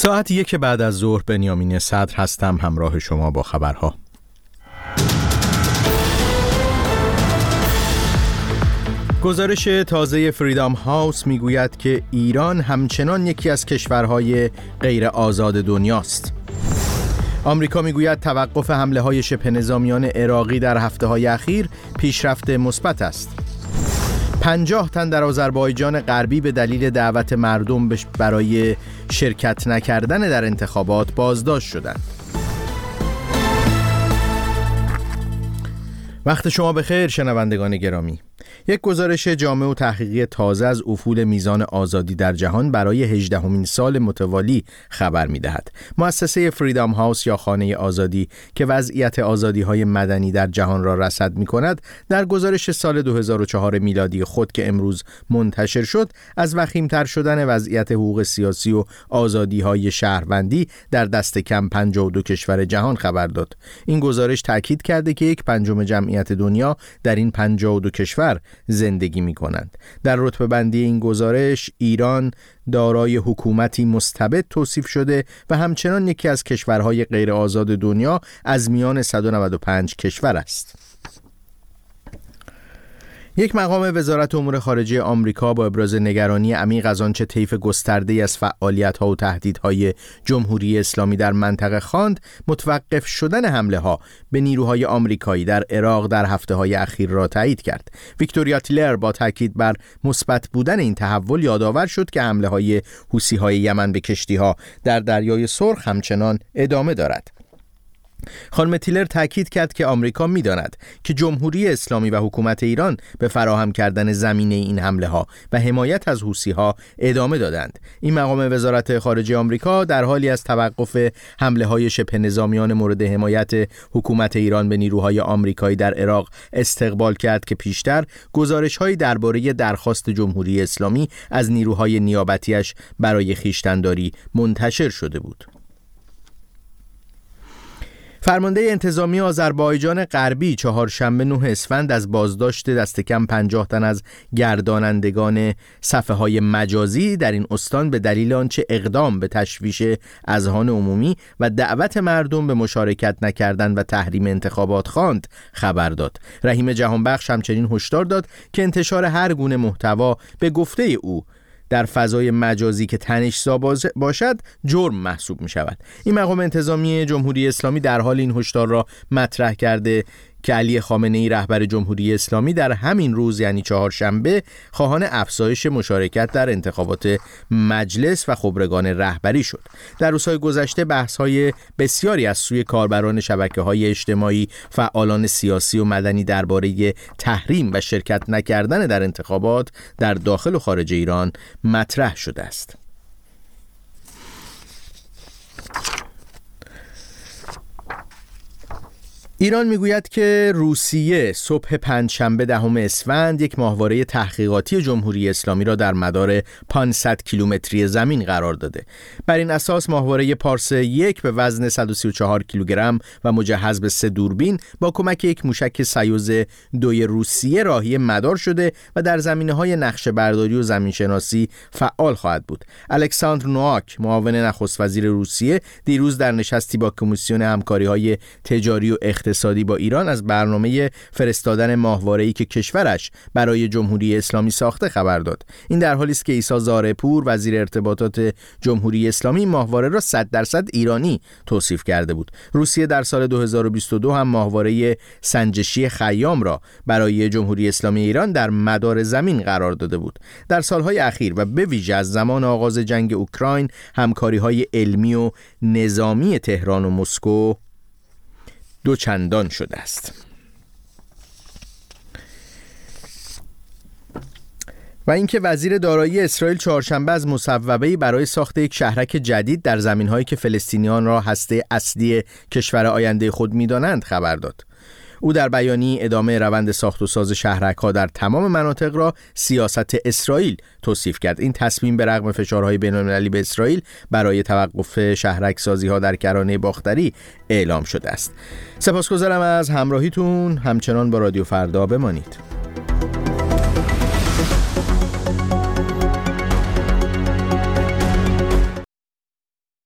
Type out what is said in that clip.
ساعت یک بعد از ظهر بنیامین صدر هستم همراه شما با خبرها گزارش تازه فریدام هاوس می‌گوید که ایران همچنان یکی از کشورهای غیر آزاد دنیاست. آمریکا می‌گوید توقف حمله های شبه نظامیان عراقی در هفته های اخیر پیشرفت مثبت است. پنجاه تن در آذربایجان غربی به دلیل دعوت مردم برای شرکت نکردن در انتخابات بازداشت شدند. وقت شما به خیر شنوندگان گرامی یک گزارش جامع و تحقیقی تازه از افول میزان آزادی در جهان برای هجدهمین سال متوالی خبر می دهد. مؤسسه فریدام هاوس یا خانه آزادی که وضعیت آزادی های مدنی در جهان را رصد می کند در گزارش سال 2004 میلادی خود که امروز منتشر شد از وخیمتر شدن وضعیت حقوق سیاسی و آزادی های شهروندی در دست کم 52 کشور جهان خبر داد. این گزارش تاکید کرده که یک پنجم جمعیت دنیا در این 52 کشور زندگی می کنند. در رتبه بندی این گزارش ایران دارای حکومتی مستبد توصیف شده و همچنان یکی از کشورهای غیر آزاد دنیا از میان 195 کشور است. یک مقام وزارت امور خارجه آمریکا با ابراز نگرانی عمیق از آنچه طیف گسترده از فعالیت‌ها و تهدیدهای جمهوری اسلامی در منطقه خواند متوقف شدن حمله ها به نیروهای آمریکایی در عراق در هفته های اخیر را تایید کرد. ویکتوریا تیلر با تاکید بر مثبت بودن این تحول یادآور شد که حمله های حوسی های یمن به کشتی ها در دریای سرخ همچنان ادامه دارد. خانم تیلر تاکید کرد که آمریکا می‌داند که جمهوری اسلامی و حکومت ایران به فراهم کردن زمینه این حمله ها و حمایت از حوسی ها ادامه دادند. این مقام وزارت خارجه آمریکا در حالی از توقف حمله های شبه نظامیان مورد حمایت حکومت ایران به نیروهای آمریکایی در عراق استقبال کرد که پیشتر گزارش های درباره درخواست جمهوری اسلامی از نیروهای نیابتیش برای خیشتنداری منتشر شده بود. فرمانده انتظامی آذربایجان غربی چهارشنبه نه اسفند از بازداشت دست کم 50 تن از گردانندگان صفحه های مجازی در این استان به دلیل آنچه اقدام به تشویش اذهان عمومی و دعوت مردم به مشارکت نکردن و تحریم انتخابات خواند خبر داد. رحیم جهانبخش همچنین هشدار داد که انتشار هر گونه محتوا به گفته او در فضای مجازی که تنشزا باشد جرم محسوب می شود این مقام انتظامی جمهوری اسلامی در حال این هشدار را مطرح کرده که علی خامنه ای رهبر جمهوری اسلامی در همین روز یعنی چهارشنبه خواهان افزایش مشارکت در انتخابات مجلس و خبرگان رهبری شد. در روزهای گذشته بحث های بسیاری از سوی کاربران شبکه های اجتماعی فعالان سیاسی و مدنی درباره تحریم و شرکت نکردن در انتخابات در داخل و خارج ایران مطرح شده است. ایران می‌گوید که روسیه صبح پنجشنبه دهم اسفند یک ماهواره تحقیقاتی جمهوری اسلامی را در مدار 500 کیلومتری زمین قرار داده. بر این اساس ماهواره پارس یک به وزن 134 کیلوگرم و مجهز به سه دوربین با کمک یک موشک سیوز دوی روسیه راهی مدار شده و در زمینه های برداری و زمین شناسی فعال خواهد بود. الکساندر نواک معاون نخست وزیر روسیه دیروز در نشستی با کمیسیون همکاری های تجاری و اقتصادی با ایران از برنامه فرستادن ماهواره‌ای که کشورش برای جمهوری اسلامی ساخته خبر داد. این در حالی است که عیسی زارپور وزیر ارتباطات جمهوری اسلامی ماهواره را 100 درصد ایرانی توصیف کرده بود. روسیه در سال 2022 هم ماهواره سنجشی خیام را برای جمهوری اسلامی ایران در مدار زمین قرار داده بود. در سالهای اخیر و به ویژه از زمان آغاز جنگ اوکراین همکاری های علمی و نظامی تهران و مسکو دو چندان شده است و اینکه وزیر دارایی اسرائیل چهارشنبه از مصوبه‌ای برای ساخت یک شهرک جدید در زمینهایی که فلسطینیان را هسته اصلی کشور آینده خود می‌دانند خبر داد. او در بیانی ادامه روند ساخت و ساز شهرک ها در تمام مناطق را سیاست اسرائیل توصیف کرد. این تصمیم به رغم فشارهای بین‌المللی به اسرائیل برای توقف شهرک سازی ها در کرانه باختری اعلام شده است. سپاسگزارم از همراهیتون. همچنان با رادیو فردا بمانید.